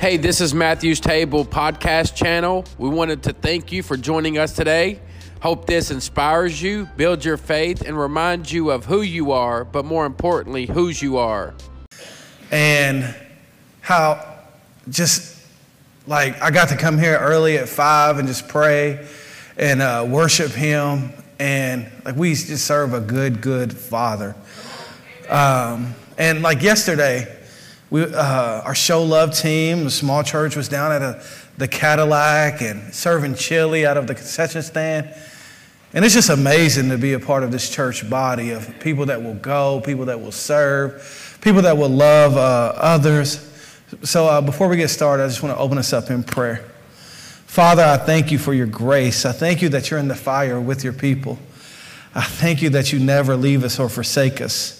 Hey, this is Matthew's Table podcast channel. We wanted to thank you for joining us today. Hope this inspires you, builds your faith, and reminds you of who you are, but more importantly, whose you are. And how just like I got to come here early at five and just pray and uh, worship Him. And like we just serve a good, good Father. Um, and like yesterday, we, uh, our show love team, the small church, was down at a, the Cadillac and serving chili out of the concession stand. And it's just amazing to be a part of this church body of people that will go, people that will serve, people that will love uh, others. So uh, before we get started, I just want to open us up in prayer. Father, I thank you for your grace. I thank you that you're in the fire with your people. I thank you that you never leave us or forsake us.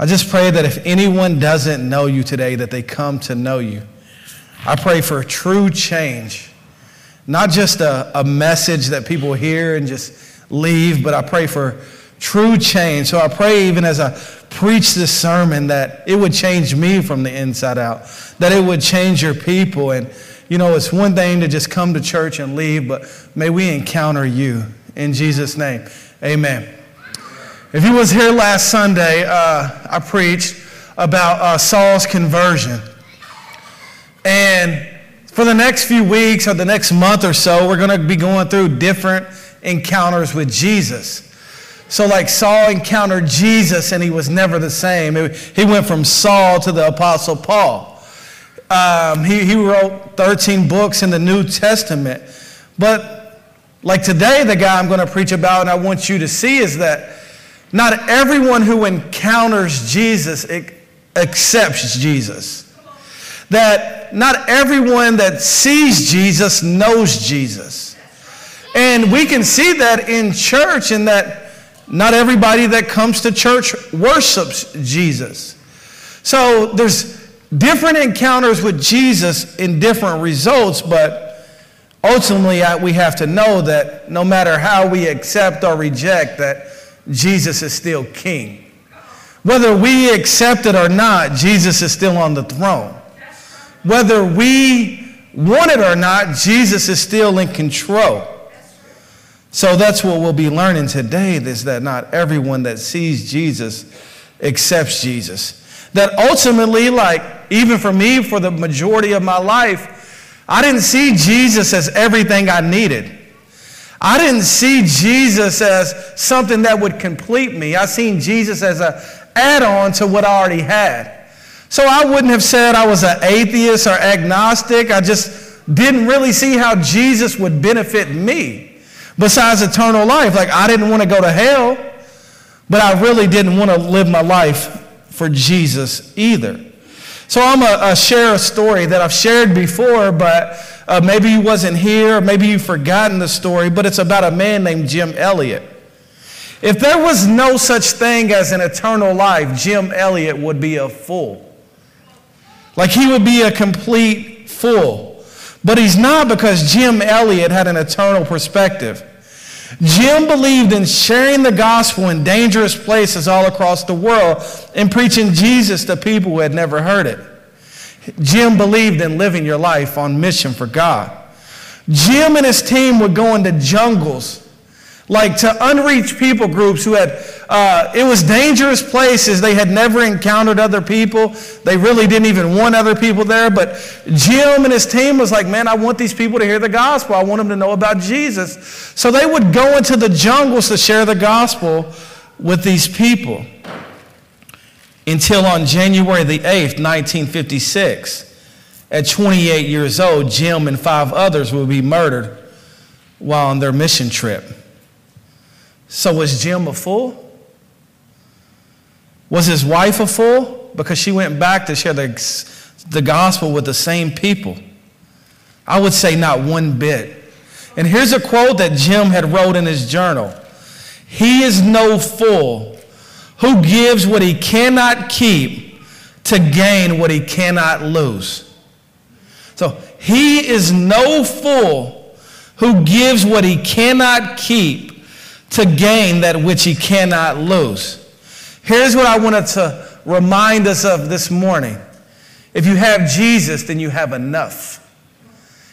I just pray that if anyone doesn't know you today, that they come to know you. I pray for true change, not just a, a message that people hear and just leave, but I pray for true change. So I pray, even as I preach this sermon, that it would change me from the inside out, that it would change your people. And, you know, it's one thing to just come to church and leave, but may we encounter you. In Jesus' name, amen. If you was here last Sunday, uh, I preached about uh, Saul's conversion. And for the next few weeks or the next month or so, we're going to be going through different encounters with Jesus. So, like Saul encountered Jesus and he was never the same. He went from Saul to the Apostle Paul. Um, he, he wrote 13 books in the New Testament. But, like today, the guy I'm going to preach about and I want you to see is that not everyone who encounters Jesus accepts Jesus. That not everyone that sees Jesus knows Jesus. And we can see that in church, in that not everybody that comes to church worships Jesus. So there's different encounters with Jesus in different results, but ultimately we have to know that no matter how we accept or reject, that Jesus is still king. Whether we accept it or not, Jesus is still on the throne. Whether we want it or not, Jesus is still in control. So that's what we'll be learning today is that not everyone that sees Jesus accepts Jesus. That ultimately, like, even for me, for the majority of my life, I didn't see Jesus as everything I needed. I didn't see Jesus as something that would complete me. I seen Jesus as an add-on to what I already had. So I wouldn't have said I was an atheist or agnostic. I just didn't really see how Jesus would benefit me besides eternal life. Like I didn't want to go to hell, but I really didn't want to live my life for Jesus either. So I'm going to share a story that I've shared before, but uh, maybe you wasn't here, maybe you've forgotten the story, but it's about a man named Jim Elliot. If there was no such thing as an eternal life, Jim Elliot would be a fool. Like he would be a complete fool. But he's not because Jim Elliot had an eternal perspective. Jim believed in sharing the gospel in dangerous places all across the world and preaching Jesus to people who had never heard it. Jim believed in living your life on mission for God. Jim and his team would go into jungles, like to unreached people groups who had, uh, it was dangerous places. They had never encountered other people. They really didn't even want other people there. But Jim and his team was like, man, I want these people to hear the gospel. I want them to know about Jesus. So they would go into the jungles to share the gospel with these people until on January the 8th, 1956. At 28 years old, Jim and five others will be murdered while on their mission trip. So, was Jim a fool? Was his wife a fool? Because she went back to share the, the gospel with the same people. I would say not one bit. And here's a quote that Jim had wrote in his journal He is no fool who gives what he cannot keep to gain what he cannot lose. So he is no fool who gives what he cannot keep to gain that which he cannot lose. Here's what I wanted to remind us of this morning If you have Jesus, then you have enough.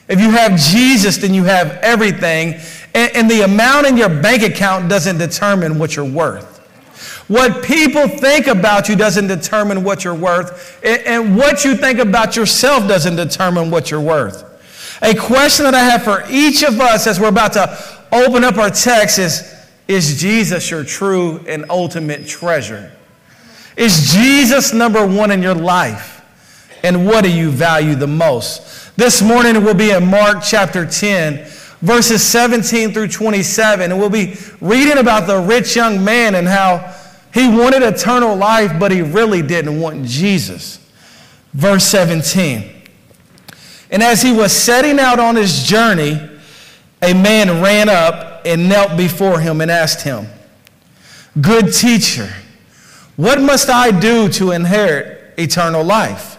If you have Jesus, then you have everything. And, and, the amount in your bank account doesn't determine what you're worth. What people think about you doesn't determine what you're worth. And, what you think about yourself doesn't determine what you're worth. A question that I have for each of us as we're about to open up our text is Is Jesus your true and ultimate treasure? Is Jesus number one in your life? And what do you value the most? This morning we'll be in Mark chapter 10, verses 17 through 27. And we'll be reading about the rich young man and how he wanted eternal life, but he really didn't want Jesus. Verse 17. And as he was setting out on his journey, a man ran up and knelt before him and asked him, Good teacher, what must I do to inherit eternal life?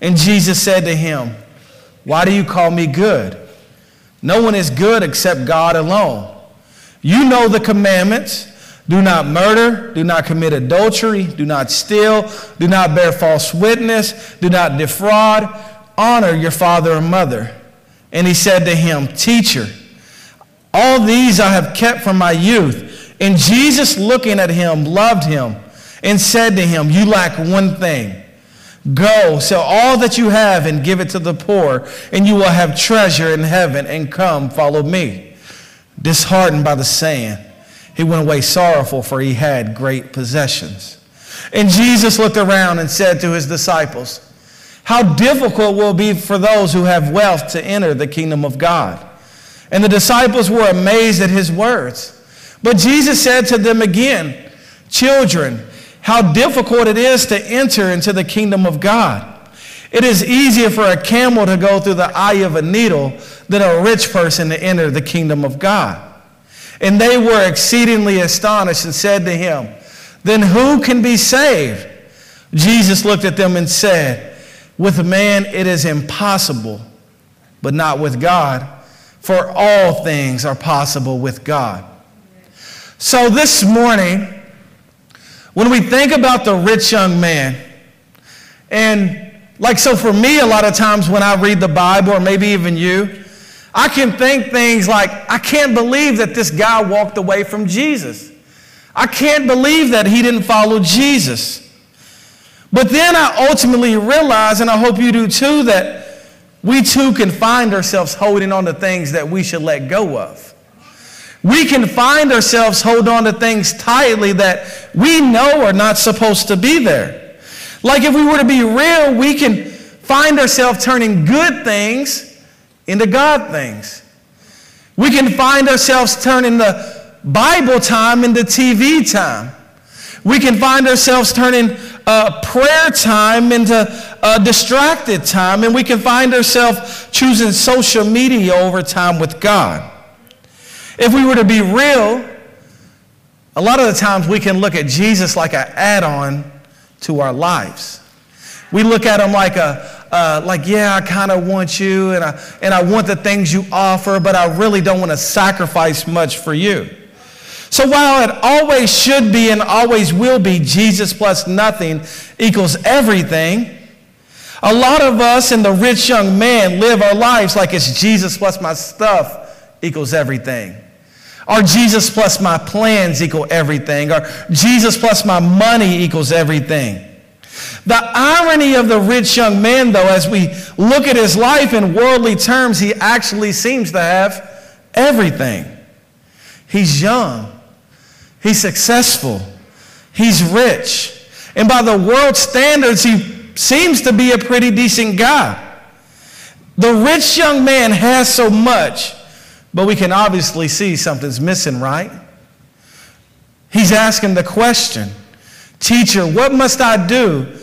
And Jesus said to him, Why do you call me good? No one is good except God alone. You know the commandments. Do not murder, do not commit adultery, do not steal, do not bear false witness, do not defraud honor your father and mother. And he said to him, Teacher, all these I have kept from my youth. And Jesus, looking at him, loved him and said to him, You lack one thing. Go, sell all that you have and give it to the poor, and you will have treasure in heaven, and come, follow me. Disheartened by the saying, he went away sorrowful, for he had great possessions. And Jesus looked around and said to his disciples, how difficult will it be for those who have wealth to enter the kingdom of God. And the disciples were amazed at his words. But Jesus said to them again, Children, how difficult it is to enter into the kingdom of God. It is easier for a camel to go through the eye of a needle than a rich person to enter the kingdom of God. And they were exceedingly astonished and said to him, Then who can be saved? Jesus looked at them and said, with man, it is impossible, but not with God, for all things are possible with God. So this morning, when we think about the rich young man, and like, so for me, a lot of times when I read the Bible, or maybe even you, I can think things like, I can't believe that this guy walked away from Jesus. I can't believe that he didn't follow Jesus. But then I ultimately realize, and I hope you do too, that we too can find ourselves holding on to things that we should let go of. We can find ourselves hold on to things tightly that we know are not supposed to be there. Like if we were to be real, we can find ourselves turning good things into God things. We can find ourselves turning the Bible time into TV time. We can find ourselves turning uh, prayer time into a distracted time, and we can find ourselves choosing social media over time with God. If we were to be real, a lot of the times we can look at Jesus like an add on to our lives. We look at him like a, uh, like, yeah, I kind of want you and I, and I want the things you offer, but I really don't want to sacrifice much for you. So while it always should be and always will be Jesus plus nothing equals everything, a lot of us and the rich young man live our lives like it's Jesus plus my stuff equals everything. Or Jesus plus my plans equal everything. Or Jesus plus my money equals everything. The irony of the rich young man, though, as we look at his life in worldly terms, he actually seems to have everything. He's young. He's successful. He's rich. And by the world standards, he seems to be a pretty decent guy. The rich young man has so much, but we can obviously see something's missing, right? He's asking the question Teacher, what must I do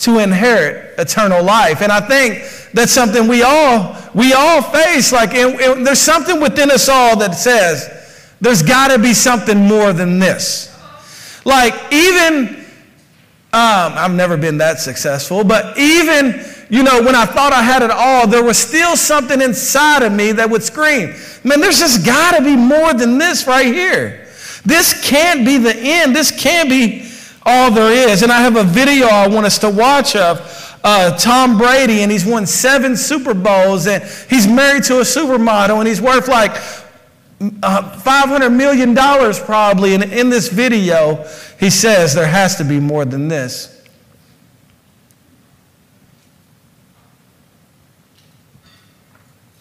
to inherit eternal life? And I think that's something we all we all face. Like, there's something within us all that says, there's got to be something more than this. Like, even, um, I've never been that successful, but even, you know, when I thought I had it all, there was still something inside of me that would scream, man, there's just got to be more than this right here. This can't be the end. This can't be all there is. And I have a video I want us to watch of uh, Tom Brady and he's won seven Super Bowls and he's married to a supermodel and he's worth like uh, $500 million probably. And in this video, he says there has to be more than this.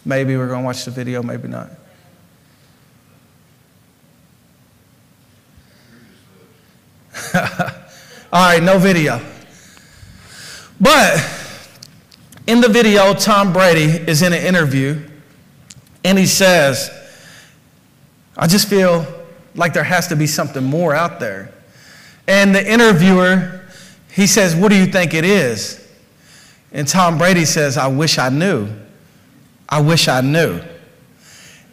Maybe we're going to watch the video, maybe not. All right, no video. But in the video, Tom Brady is in an interview and he says, I just feel like there has to be something more out there. And the interviewer, he says, What do you think it is? And Tom Brady says, I wish I knew. I wish I knew.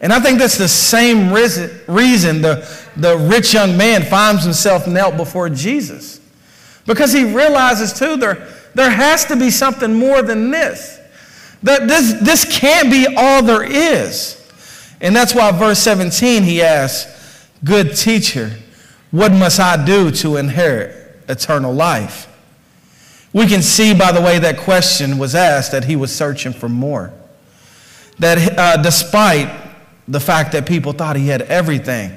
And I think that's the same reason the, the rich young man finds himself knelt before Jesus. Because he realizes, too, there, there has to be something more than this. That this, this can't be all there is. And that's why, verse 17, he asks, Good teacher, what must I do to inherit eternal life? We can see by the way that question was asked that he was searching for more. That uh, despite the fact that people thought he had everything,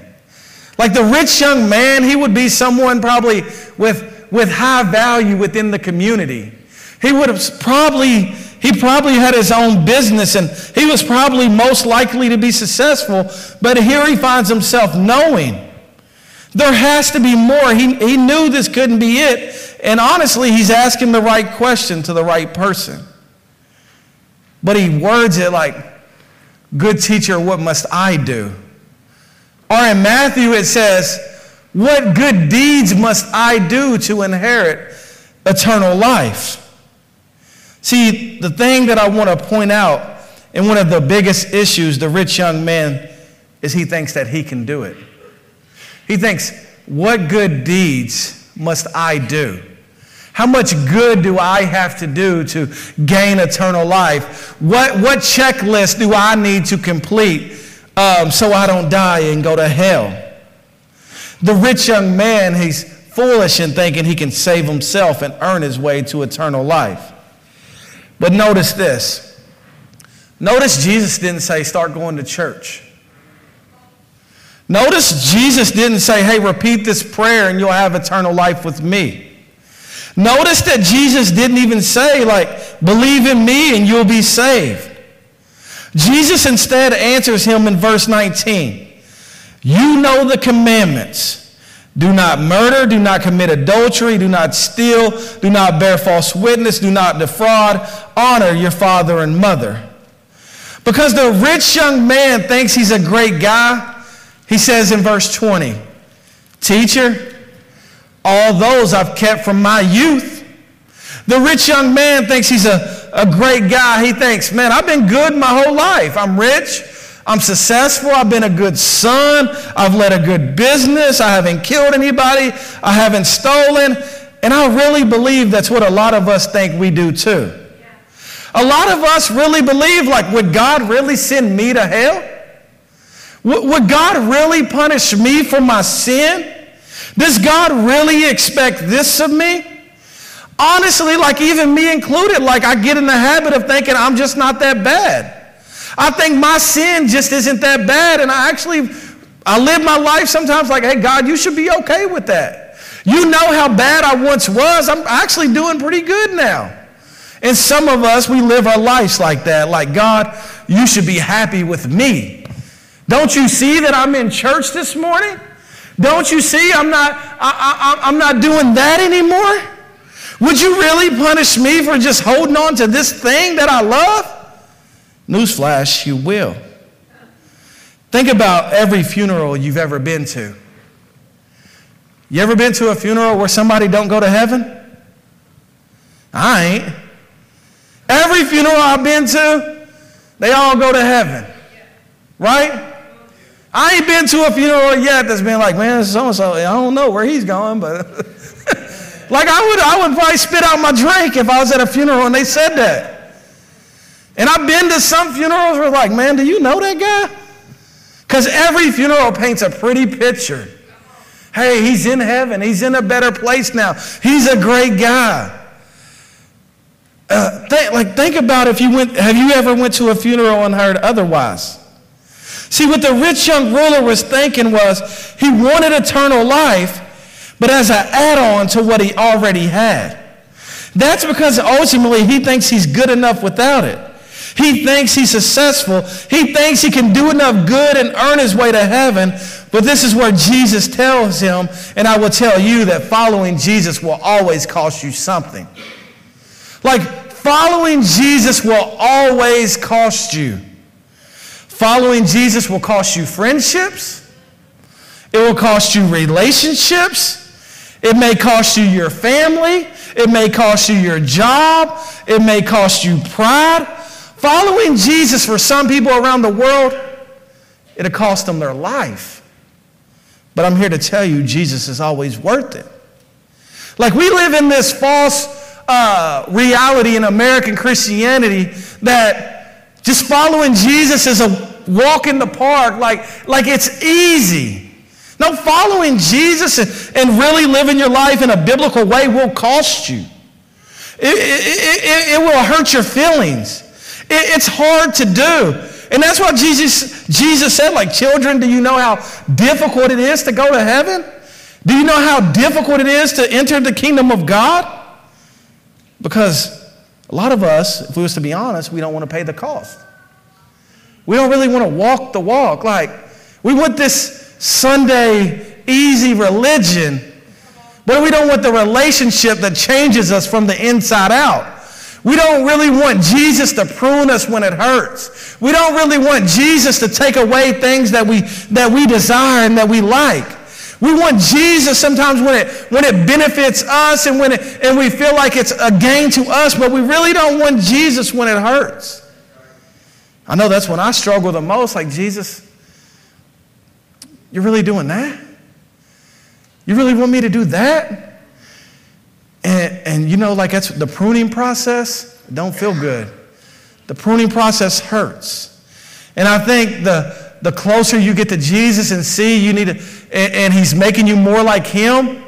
like the rich young man, he would be someone probably with, with high value within the community. He would have probably he probably had his own business and he was probably most likely to be successful, but here he finds himself knowing there has to be more. He, he knew this couldn't be it. And honestly, he's asking the right question to the right person. But he words it like, Good teacher, what must I do? Or in Matthew, it says, What good deeds must I do to inherit eternal life? See, the thing that I want to point out, and one of the biggest issues the rich young man is he thinks that he can do it. He thinks, What good deeds must I do? How much good do I have to do to gain eternal life? What, what checklist do I need to complete um, so I don't die and go to hell? The rich young man, he's foolish in thinking he can save himself and earn his way to eternal life. But notice this. Notice Jesus didn't say, start going to church. Notice Jesus didn't say, hey, repeat this prayer and you'll have eternal life with me. Notice that Jesus didn't even say, like, believe in me and you'll be saved. Jesus instead answers him in verse 19. You know the commandments. Do not murder, do not commit adultery, do not steal, do not bear false witness, do not defraud, honor your father and mother. Because the rich young man thinks he's a great guy, he says in verse 20, Teacher, all those I've kept from my youth. The rich young man thinks he's a, a great guy. He thinks, man, I've been good my whole life. I'm rich. I'm successful. I've been a good son. I've led a good business. I haven't killed anybody. I haven't stolen. And I really believe that's what a lot of us think we do too. A lot of us really believe, like, would God really send me to hell? Would God really punish me for my sin? Does God really expect this of me? Honestly, like even me included, like I get in the habit of thinking I'm just not that bad. I think my sin just isn't that bad. And I actually, I live my life sometimes like, hey, God, you should be okay with that. You know how bad I once was. I'm actually doing pretty good now. And some of us, we live our lives like that. Like, God, you should be happy with me. Don't you see that I'm in church this morning? Don't you see I'm not, I, I, I'm not doing that anymore? Would you really punish me for just holding on to this thing that I love? Newsflash, you will. Think about every funeral you've ever been to. You ever been to a funeral where somebody don't go to heaven? I ain't. Every funeral I've been to, they all go to heaven. Right? I ain't been to a funeral yet that's been like, man, so and so, I don't know where he's going, but like I would I would probably spit out my drink if I was at a funeral and they said that. And I've been to some funerals where, like, man, do you know that guy? Because every funeral paints a pretty picture. Hey, he's in heaven. He's in a better place now. He's a great guy. uh, th- like think about if you went, have you ever went to a funeral and heard otherwise? See, what the rich young ruler was thinking was he wanted eternal life, but as an add on to what he already had. That's because ultimately he thinks he's good enough without it. He thinks he's successful. He thinks he can do enough good and earn his way to heaven. But this is where Jesus tells him, and I will tell you that following Jesus will always cost you something. Like, following Jesus will always cost you. Following Jesus will cost you friendships. It will cost you relationships. It may cost you your family. It may cost you your job. It may cost you pride. Following Jesus for some people around the world, it'll cost them their life. But I'm here to tell you, Jesus is always worth it. Like we live in this false uh, reality in American Christianity that just following Jesus is a walk in the park, like, like it's easy. No, following Jesus and, and really living your life in a biblical way will cost you. It, it, it, it will hurt your feelings. it's hard to do. And that's what Jesus, Jesus said, like, children, do you know how difficult it is to go to heaven? Do you know how difficult it is to enter the kingdom of God? Because a lot of us, if we was to be honest, we don't want to pay the cost. We don't really want to walk the walk. Like, we want this Sunday easy religion, but we don't want the relationship that changes us from the inside out. We don't really want Jesus to prune us when it hurts. We don't really want Jesus to take away things that we, that we desire and that we like. We want Jesus sometimes when it, when it benefits us and, when it, and we feel like it's a gain to us, but we really don't want Jesus when it hurts. I know that's when I struggle the most. Like, Jesus, you're really doing that? You really want me to do that? And, and you know, like that's the pruning process, don't feel good. The pruning process hurts. And I think the, the closer you get to Jesus and see you need to, and, and he's making you more like him,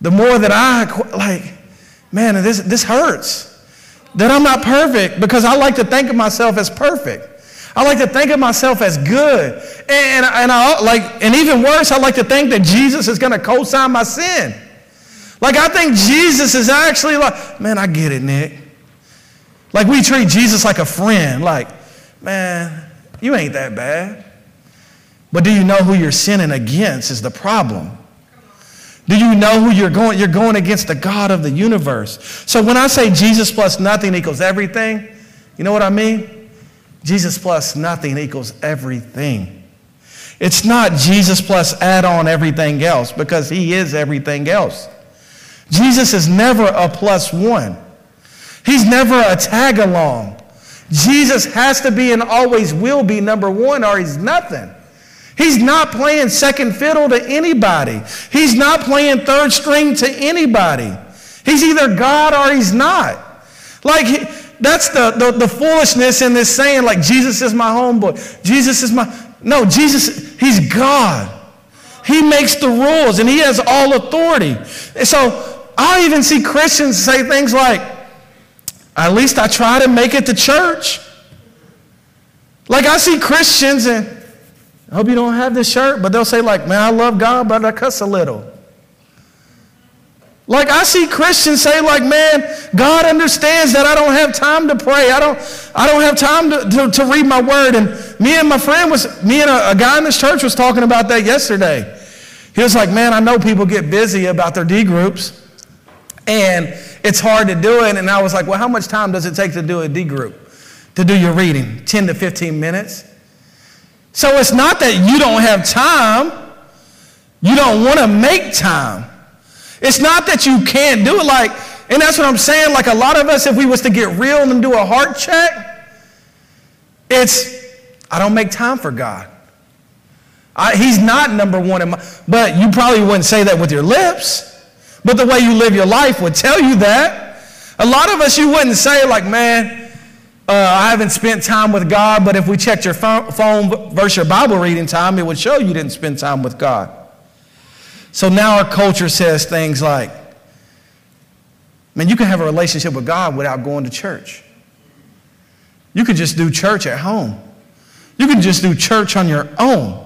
the more that I, like, man, this, this hurts. That I'm not perfect because I like to think of myself as perfect. I like to think of myself as good. And, and, I, like, and even worse, I like to think that Jesus is going to co sign my sin. Like, I think Jesus is actually like, man, I get it, Nick. Like, we treat Jesus like a friend. Like, man, you ain't that bad. But do you know who you're sinning against is the problem. Do you know who you're going? You're going against the God of the universe. So when I say Jesus plus nothing equals everything, you know what I mean? Jesus plus nothing equals everything. It's not Jesus plus add on everything else because he is everything else. Jesus is never a plus one. He's never a tag along. Jesus has to be and always will be number one or he's nothing. He's not playing second fiddle to anybody. He's not playing third string to anybody. He's either God or he's not. Like, that's the, the, the foolishness in this saying, like, Jesus is my homeboy. Jesus is my. No, Jesus, he's God. He makes the rules and he has all authority. And so I even see Christians say things like, at least I try to make it to church. Like I see Christians, and I hope you don't have this shirt, but they'll say, like, man, I love God, but I cuss a little. Like I see Christians say, like, man, God understands that I don't have time to pray. I don't, I don't have time to, to, to read my word. And me and my friend was, me and a, a guy in this church was talking about that yesterday. He was like, man, I know people get busy about their D groups. And it's hard to do it. And I was like, well, how much time does it take to do a D group? To do your reading? 10 to 15 minutes. So it's not that you don't have time, you don't want to make time. It's not that you can't do it like, and that's what I'm saying. Like a lot of us, if we was to get real and do a heart check, it's I don't make time for God. I, he's not number one in my, but you probably wouldn't say that with your lips. But the way you live your life would tell you that. A lot of us, you wouldn't say, like, man, uh, I haven't spent time with God, but if we checked your phone, versus your Bible reading time, it would show you didn't spend time with God. So now our culture says things like, Man, you can have a relationship with God without going to church. You can just do church at home. You can just do church on your own.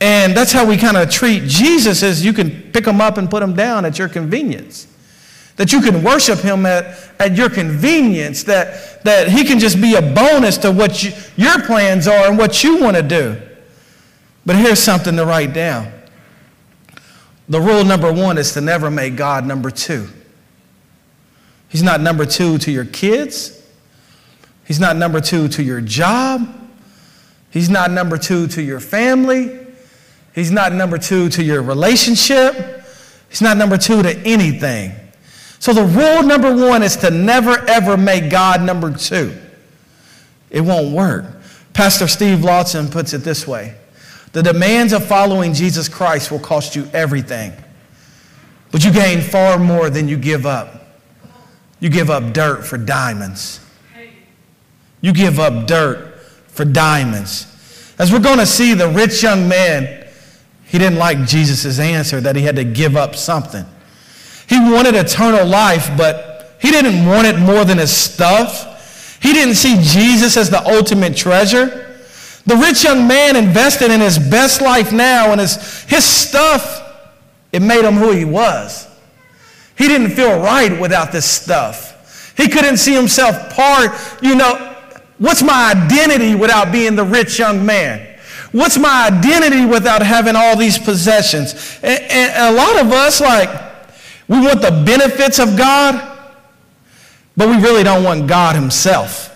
And that's how we kind of treat Jesus is you can pick him up and put him down at your convenience. That you can worship him at, at your convenience, that, that he can just be a bonus to what you, your plans are and what you want to do. But here's something to write down. The rule number one is to never make God number two. He's not number two to your kids. He's not number two to your job. He's not number two to your family. He's not number two to your relationship. He's not number two to anything. So the rule number one is to never ever make God number two. It won't work. Pastor Steve Lawson puts it this way The demands of following Jesus Christ will cost you everything, but you gain far more than you give up. You give up dirt for diamonds. You give up dirt for diamonds. As we're going to see, the rich young man, he didn't like Jesus' answer that he had to give up something. He wanted eternal life, but he didn't want it more than his stuff. He didn't see Jesus as the ultimate treasure. The rich young man invested in his best life now and his, his stuff, it made him who he was. He didn't feel right without this stuff. He couldn't see himself part, you know, What's my identity without being the rich young man? What's my identity without having all these possessions? And, and, a lot of us, like, we want the benefits of God, but we really don't want God Himself.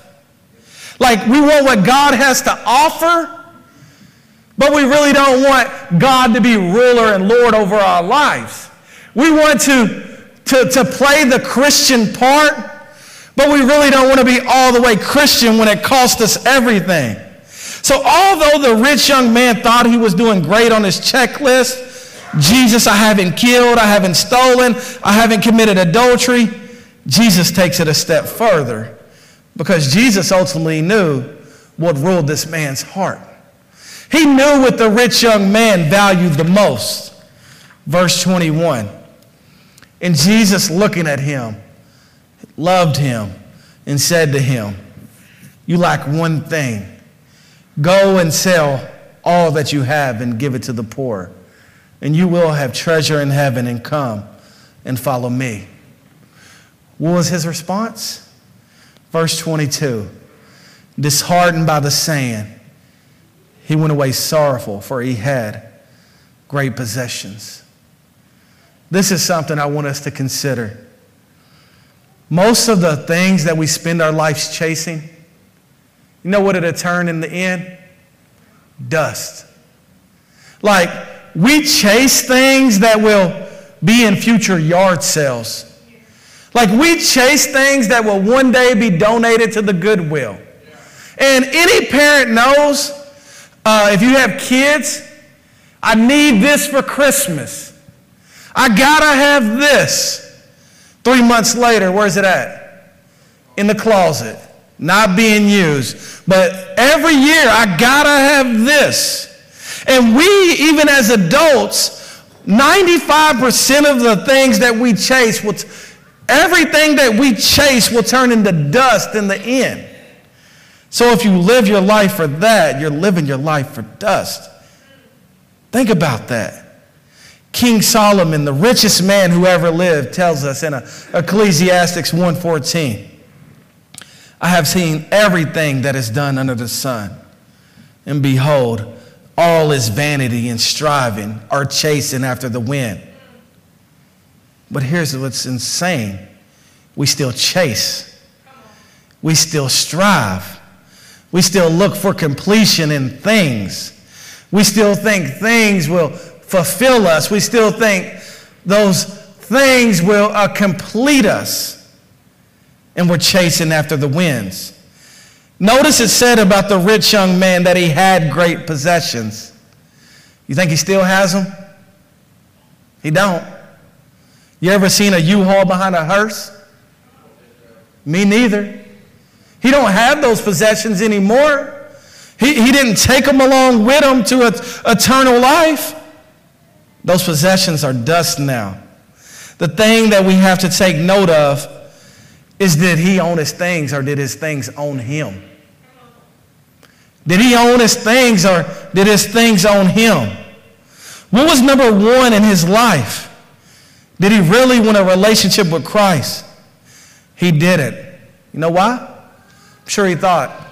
Like, we want what God has to offer, but we really don't want God to be ruler and Lord over our lives. We want to, to, to play the Christian part but we really don't want to be all the way Christian when it costs us everything. So, although the rich young man thought he was doing great on his checklist Jesus, I haven't killed, I haven't stolen, I haven't committed adultery Jesus takes it a step further because Jesus ultimately knew what ruled this man's heart. He knew what the rich young man valued the most. Verse 21. And Jesus looking at him loved him, and said to him, You lack one thing. Go and sell all that you have and give it to the poor, and you will have treasure in heaven, and come and follow me. What was his response? Verse 22 Disheartened by the saying, he went away sorrowful, for he had great possessions. This is something I want us to consider. Most of the things that we spend our lives chasing, you know what it'll turn in the end? Dust. Like, we chase things that will be in future yard sales. Like, we chase things that will one day be donated to the Goodwill. And any parent knows uh, if you have kids, I need this for Christmas. I gotta have this. Three months later, where's it at? In the closet, not being used. But every year, I gotta have this. And we, even as adults, 95% of the things that we chase, will t- everything that we chase will turn into dust in the end. So if you live your life for that, you're living your life for dust. Think about that. King Solomon, the richest man who ever lived, tells us in Ecclesiastes 1:14, I have seen everything that is done under the sun, and behold, all is vanity and striving or chasing after the wind. But here's what's insane. We still chase. We still strive. We still look for completion in things. We still think things will fulfill us. We still think those things will uh, complete us. And we're chasing after the winds. Notice it said about the rich young man that he had great possessions. You think he still has them? He don't. You ever seen a U-Haul behind a hearse? Me neither. He don't have those possessions anymore. He, he didn't take them along with him to eternal life. Those possessions are dust now. The thing that we have to take note of is did he own his things or did his things own him? Did he own his things or did his things own him? What was number one in his life? Did he really want a relationship with Christ? He did it. You know why? I'm sure he thought,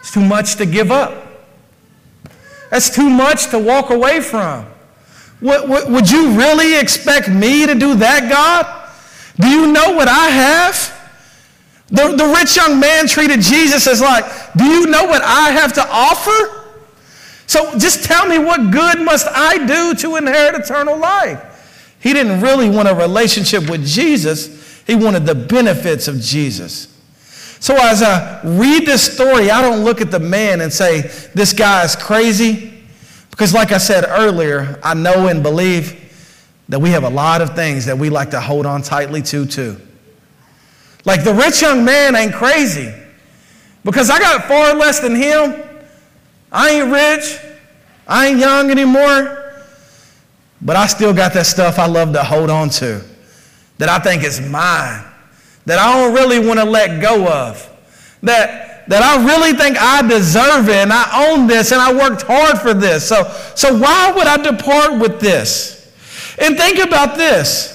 it's too much to give up. That's too much to walk away from. What, would you really expect me to do that, God? Do you know what I have? The, the rich young man treated Jesus as like, Do you know what I have to offer? So just tell me what good must I do to inherit eternal life? He didn't really want a relationship with Jesus, he wanted the benefits of Jesus. So as I read this story, I don't look at the man and say, This guy is crazy. Because, like I said earlier, I know and believe that we have a lot of things that we like to hold on tightly to, too. Like the rich young man ain't crazy because I got far less than him. I ain't rich. I ain't young anymore. But I still got that stuff I love to hold on to that I think is mine, that I don't really want to let go of, that that I really think I deserve it and I own this and I worked hard for this. So, so why would I depart with this? And think about this.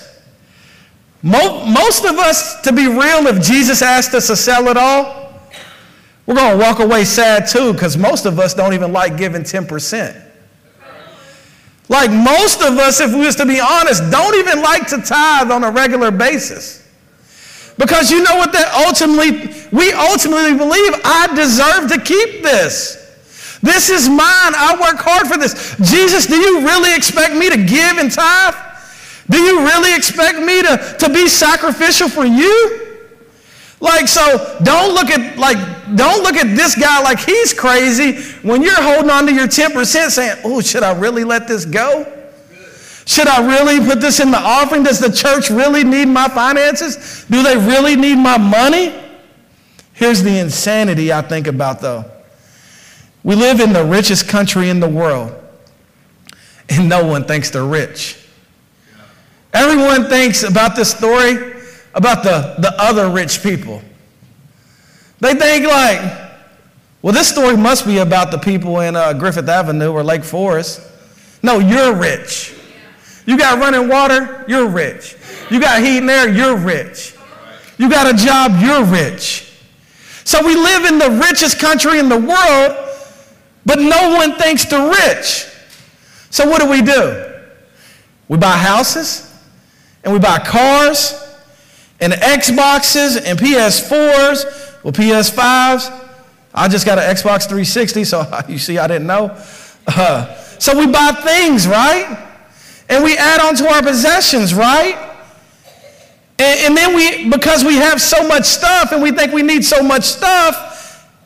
Most of us, to be real, if Jesus asked us to sell it all, we're going to walk away sad too because most of us don't even like giving 10%. Like most of us, if we was to be honest, don't even like to tithe on a regular basis. Because you know what that ultimately, we ultimately believe I deserve to keep this. This is mine. I work hard for this. Jesus, do you really expect me to give and tithe? Do you really expect me to, to be sacrificial for you? Like, so don't look at like don't look at this guy like he's crazy when you're holding on to your 10% saying, oh, should I really let this go? Should I really put this in the offering? Does the church really need my finances? Do they really need my money? Here's the insanity I think about, though. We live in the richest country in the world, and no one thinks they're rich. Everyone thinks about this story about the, the other rich people. They think, like, well, this story must be about the people in uh, Griffith Avenue or Lake Forest. No, you're rich. You got running water, you're rich. You got heat and air, you're rich. You got a job, you're rich. So we live in the richest country in the world, but no one thinks the rich. So what do we do? We buy houses and we buy cars and Xboxes and PS4s, well, PS5s. I just got an Xbox 360, so you see, I didn't know. Uh, so we buy things, right? and we add on to our possessions, right? And, and then we, because we have so much stuff and we think we need so much stuff,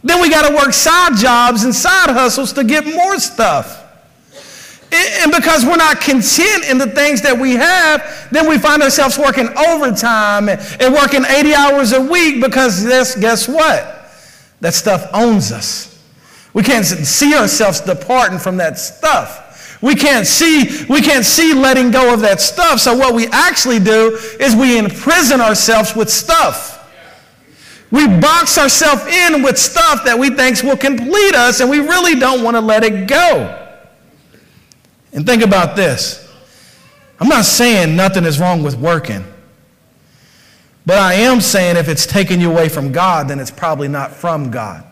then we got to work side jobs and side hustles to get more stuff. And because we're not content in the things that we have, then we find ourselves working overtime and working 80 hours a week because this, guess what? That stuff owns us. We can't see ourselves departing from that stuff. We can't see, we can't see letting go of that stuff. So what we actually do is we imprison ourselves with stuff. We box ourselves in with stuff that we think will complete us, and we really don't want to let it go. And think about this. I'm not saying nothing is wrong with working. But I am saying if it's taking you away from God, then it's probably not from God.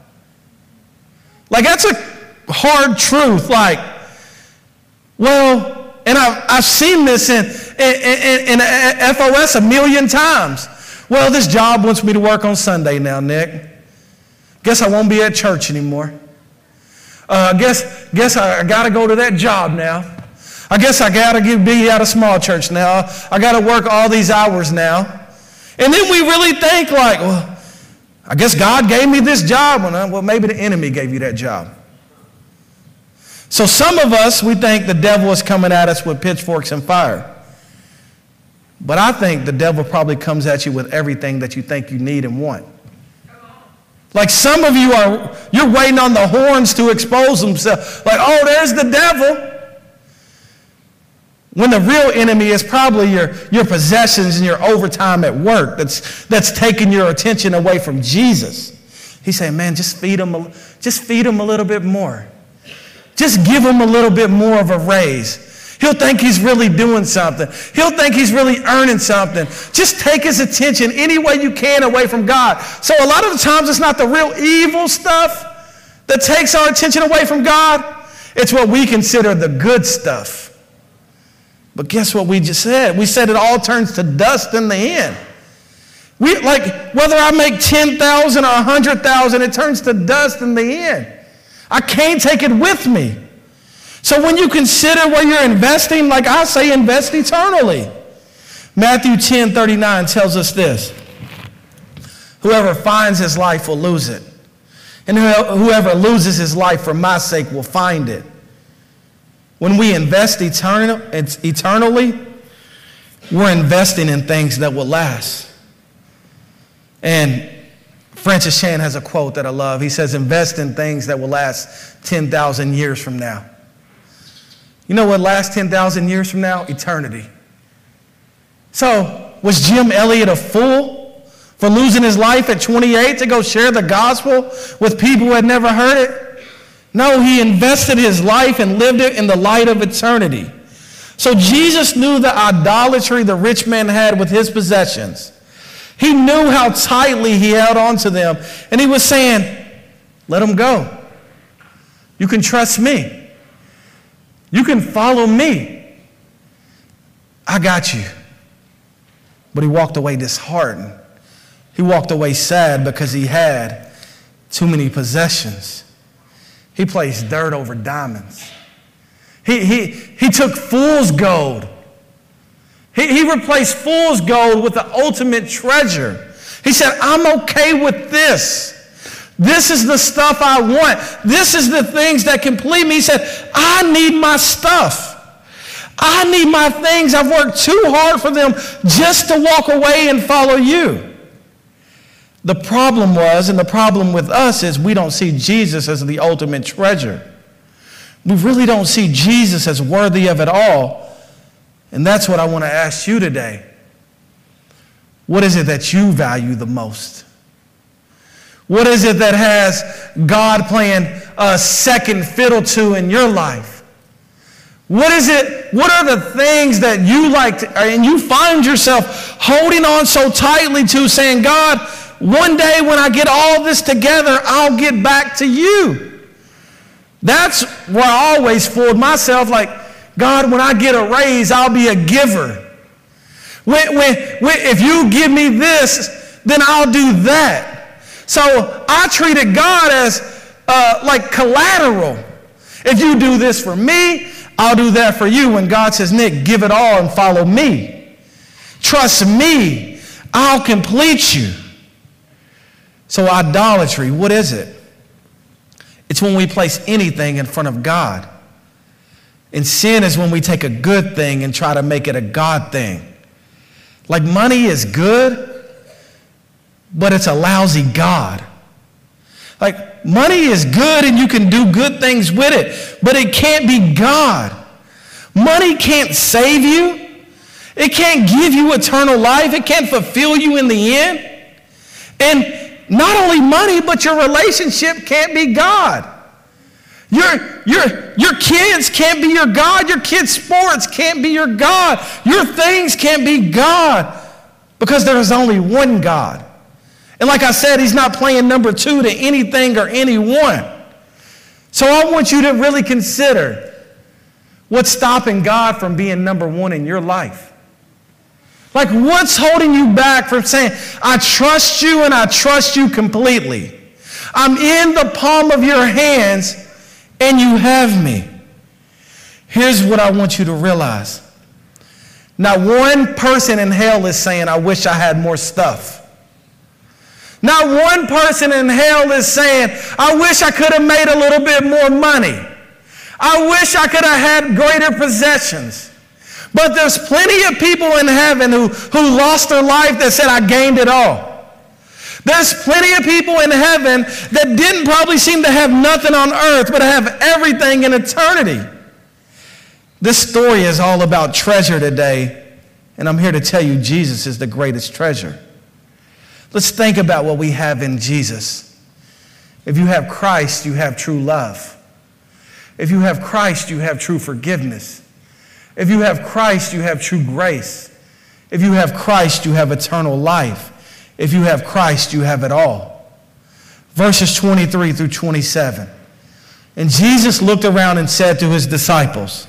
Like, that's a hard truth. Like, well, and I've, I've seen this in, in, in, in FOS a million times. Well, this job wants me to work on Sunday now, Nick. Guess I won't be at church anymore. Uh, guess, guess I got to go to that job now. I guess I got to be at a small church now. I got to work all these hours now. And then we really think like, well, I guess God gave me this job. Well, maybe the enemy gave you that job. So some of us, we think the devil is coming at us with pitchforks and fire. But I think the devil probably comes at you with everything that you think you need and want. Like some of you are, you're waiting on the horns to expose themselves. Like, oh, there's the devil. When the real enemy is probably your, your possessions and your overtime at work that's, that's taking your attention away from Jesus. He's saying, man, just feed them, a, just feed them a little bit more. Just give him a little bit more of a raise. He'll think he's really doing something. He'll think he's really earning something. Just take his attention any way you can away from God. So a lot of the times it's not the real evil stuff that takes our attention away from God. It's what we consider the good stuff. But guess what we just said? We said it all turns to dust in the end. We like whether I make 10,000 or 100,000, it turns to dust in the end. I can't take it with me. So when you consider where you're investing, like I say, invest eternally. Matthew 10 39 tells us this Whoever finds his life will lose it, and whoever loses his life for my sake will find it. When we invest eternal, eternally, we're investing in things that will last. And Francis Chan has a quote that I love. He says, Invest in things that will last 10,000 years from now. You know what lasts 10,000 years from now? Eternity. So, was Jim Elliot a fool for losing his life at 28 to go share the gospel with people who had never heard it? No, he invested his life and lived it in the light of eternity. So Jesus knew the idolatry the rich man had with his possessions. He knew how tightly he held on to them. And he was saying, Let them go. You can trust me. You can follow me. I got you. But he walked away disheartened. He walked away sad because he had too many possessions. He placed dirt over diamonds. He, he, he took fool's gold he, he replaced fool's gold with the ultimate treasure. He said, I'm okay with this. This is the stuff I want. This is the things that complete me. He said, I need my stuff. I need my things. I've worked too hard for them just to walk away and follow you. The problem was, and the problem with us is we don't see Jesus as the ultimate treasure. We really don't see Jesus as worthy of it all. And that's what I want to ask you today. What is it that you value the most? What is it that has God playing a second fiddle to in your life? What is it? What are the things that you like to, and you find yourself holding on so tightly to, saying, God, one day when I get all this together, I'll get back to you. That's where I always fooled myself like, God, when I get a raise, I'll be a giver. When, when, when, if you give me this, then I'll do that. So I treated God as uh, like collateral. If you do this for me, I'll do that for you. When God says, Nick, give it all and follow me. Trust me. I'll complete you. So, idolatry, what is it? It's when we place anything in front of God. And sin is when we take a good thing and try to make it a God thing. Like money is good, but it's a lousy God. Like money is good and you can do good things with it, but it can't be God. Money can't save you. It can't give you eternal life. It can't fulfill you in the end. And not only money, but your relationship can't be God. Your, your, your kids can't be your God. Your kids' sports can't be your God. Your things can't be God because there is only one God. And like I said, He's not playing number two to anything or anyone. So I want you to really consider what's stopping God from being number one in your life. Like, what's holding you back from saying, I trust you and I trust you completely? I'm in the palm of your hands and you have me. Here's what I want you to realize. Not one person in hell is saying, I wish I had more stuff. Not one person in hell is saying, I wish I could have made a little bit more money. I wish I could have had greater possessions. But there's plenty of people in heaven who, who lost their life that said, I gained it all. There's plenty of people in heaven that didn't probably seem to have nothing on earth, but have everything in eternity. This story is all about treasure today, and I'm here to tell you Jesus is the greatest treasure. Let's think about what we have in Jesus. If you have Christ, you have true love. If you have Christ, you have true forgiveness. If you have Christ, you have true grace. If you have Christ, you have eternal life. If you have Christ, you have it all. Verses 23 through 27. And Jesus looked around and said to his disciples,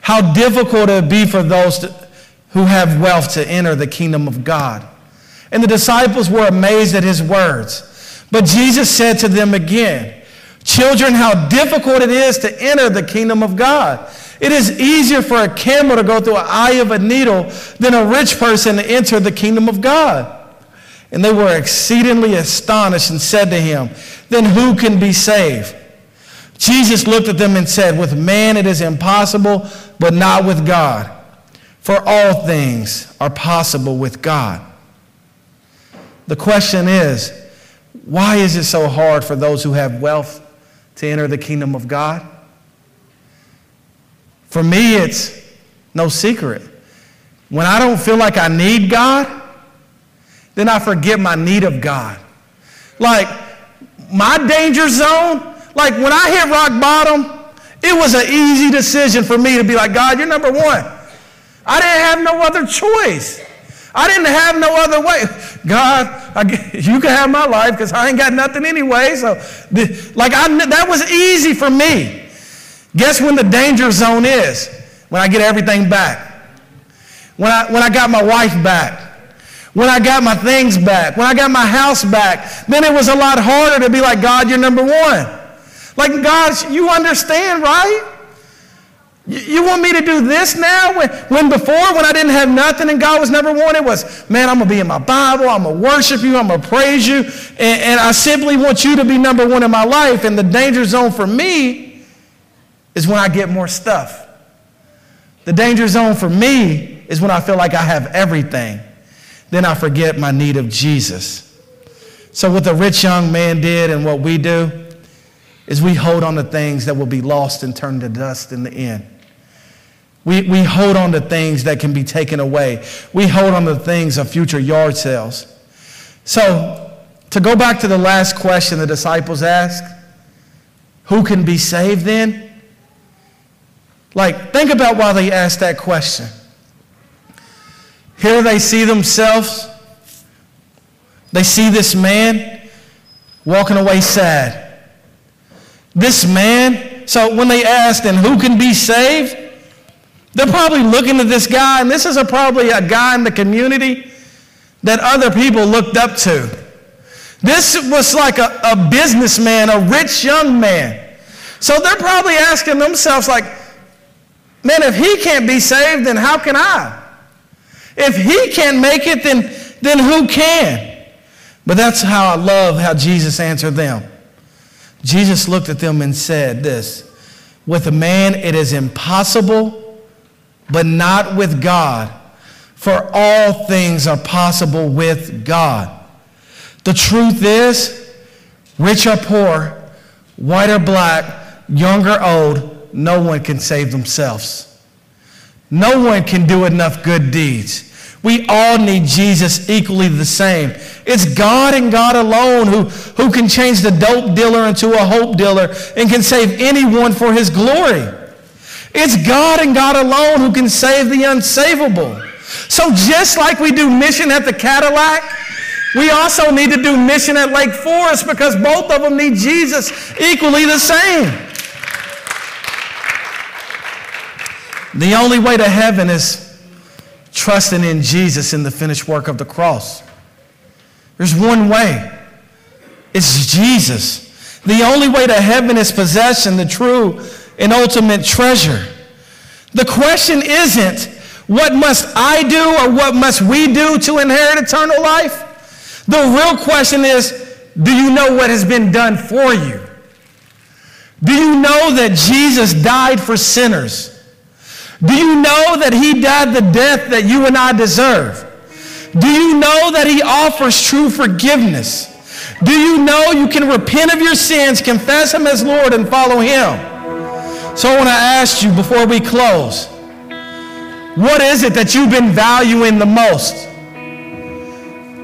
How difficult it would be for those to, who have wealth to enter the kingdom of God. And the disciples were amazed at his words. But Jesus said to them again, Children, how difficult it is to enter the kingdom of God. It is easier for a camel to go through an eye of a needle than a rich person to enter the kingdom of God. And they were exceedingly astonished and said to him, Then who can be saved? Jesus looked at them and said, With man it is impossible, but not with God. For all things are possible with God. The question is, why is it so hard for those who have wealth to enter the kingdom of God? For me, it's no secret. When I don't feel like I need God, then I forget my need of God. Like my danger zone, like when I hit rock bottom, it was an easy decision for me to be like, God, you're number one. I didn't have no other choice. I didn't have no other way. God, I, you can have my life because I ain't got nothing anyway. So, like, I, that was easy for me. Guess when the danger zone is? When I get everything back. When I, when I got my wife back. When I got my things back. When I got my house back. Then it was a lot harder to be like, God, you're number one. Like, God, you understand, right? You want me to do this now? When, when before, when I didn't have nothing and God was number one, it was, man, I'm going to be in my Bible. I'm going to worship you. I'm going to praise you. And, and I simply want you to be number one in my life. And the danger zone for me is when I get more stuff. The danger zone for me is when I feel like I have everything. Then I forget my need of Jesus. So, what the rich young man did and what we do is we hold on to things that will be lost and turned to dust in the end. We, we hold on to things that can be taken away. We hold on to things of future yard sales. So, to go back to the last question the disciples asked, who can be saved then? Like, think about why they asked that question. Here they see themselves, they see this man walking away sad. This man, so when they asked, and who can be saved? They're probably looking at this guy, and this is a, probably a guy in the community that other people looked up to. This was like a, a businessman, a rich young man. So they're probably asking themselves, like, Man, if he can't be saved, then how can I? If he can't make it, then, then who can? But that's how I love how Jesus answered them. Jesus looked at them and said this With a man it is impossible, but not with God, for all things are possible with God. The truth is, rich or poor, white or black, young or old, no one can save themselves. No one can do enough good deeds. We all need Jesus equally the same. It's God and God alone who, who can change the dope dealer into a hope dealer and can save anyone for his glory. It's God and God alone who can save the unsavable. So just like we do mission at the Cadillac, we also need to do mission at Lake Forest because both of them need Jesus equally the same. The only way to heaven is trusting in Jesus in the finished work of the cross. There's one way. It's Jesus. The only way to heaven is possession, the true and ultimate treasure. The question isn't, what must I do or what must we do to inherit eternal life? The real question is, do you know what has been done for you? Do you know that Jesus died for sinners? Do you know that he died the death that you and I deserve? Do you know that he offers true forgiveness? Do you know you can repent of your sins, confess him as Lord, and follow him? So I want to ask you before we close what is it that you've been valuing the most?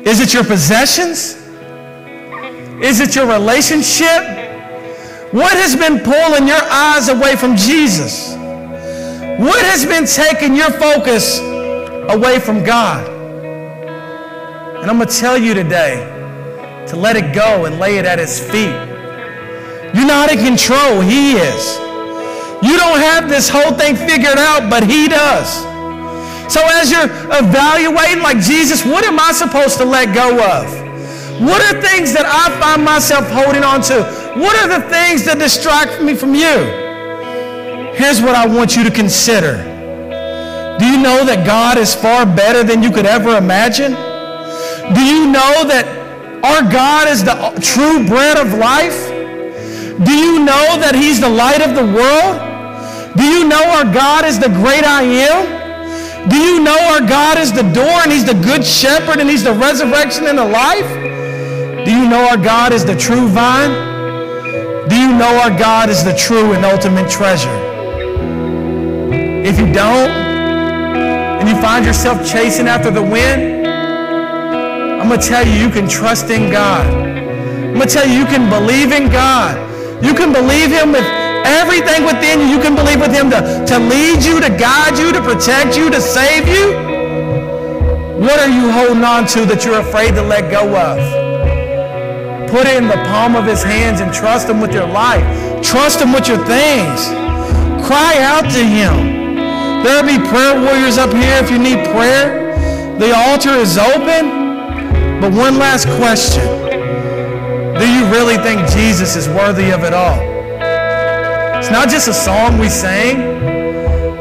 Is it your possessions? Is it your relationship? What has been pulling your eyes away from Jesus? What has been taking your focus away from God? And I'm going to tell you today to let it go and lay it at His feet. You're not in control, He is. You don't have this whole thing figured out, but He does. So as you're evaluating, like Jesus, what am I supposed to let go of? What are things that I find myself holding on to? What are the things that distract me from you? Here's what I want you to consider. Do you know that God is far better than you could ever imagine? Do you know that our God is the true bread of life? Do you know that He's the light of the world? Do you know our God is the great I am? Do you know our God is the door and He's the good shepherd and He's the resurrection and the life? Do you know our God is the true vine? Do you know our God is the true and ultimate treasure? If you don't, and you find yourself chasing after the wind, I'm going to tell you, you can trust in God. I'm going to tell you, you can believe in God. You can believe Him with Everything within you, you can believe with him to, to lead you, to guide you, to protect you, to save you. What are you holding on to that you're afraid to let go of? Put it in the palm of his hands and trust him with your life. Trust him with your things. Cry out to him. There'll be prayer warriors up here if you need prayer. The altar is open. But one last question. Do you really think Jesus is worthy of it all? It's not just a song we sing.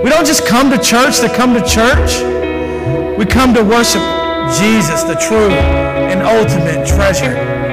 We don't just come to church to come to church. We come to worship Jesus, the true and ultimate treasure.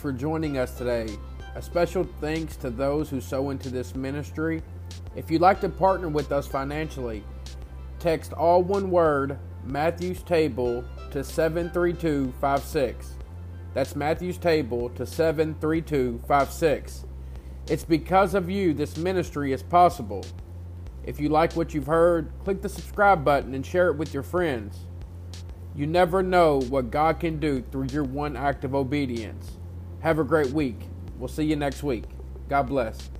For joining us today. A special thanks to those who sow into this ministry. If you'd like to partner with us financially, text all one word Matthew's Table to 73256. That's Matthew's Table to 73256. It's because of you this ministry is possible. If you like what you've heard, click the subscribe button and share it with your friends. You never know what God can do through your one act of obedience. Have a great week. We'll see you next week. God bless.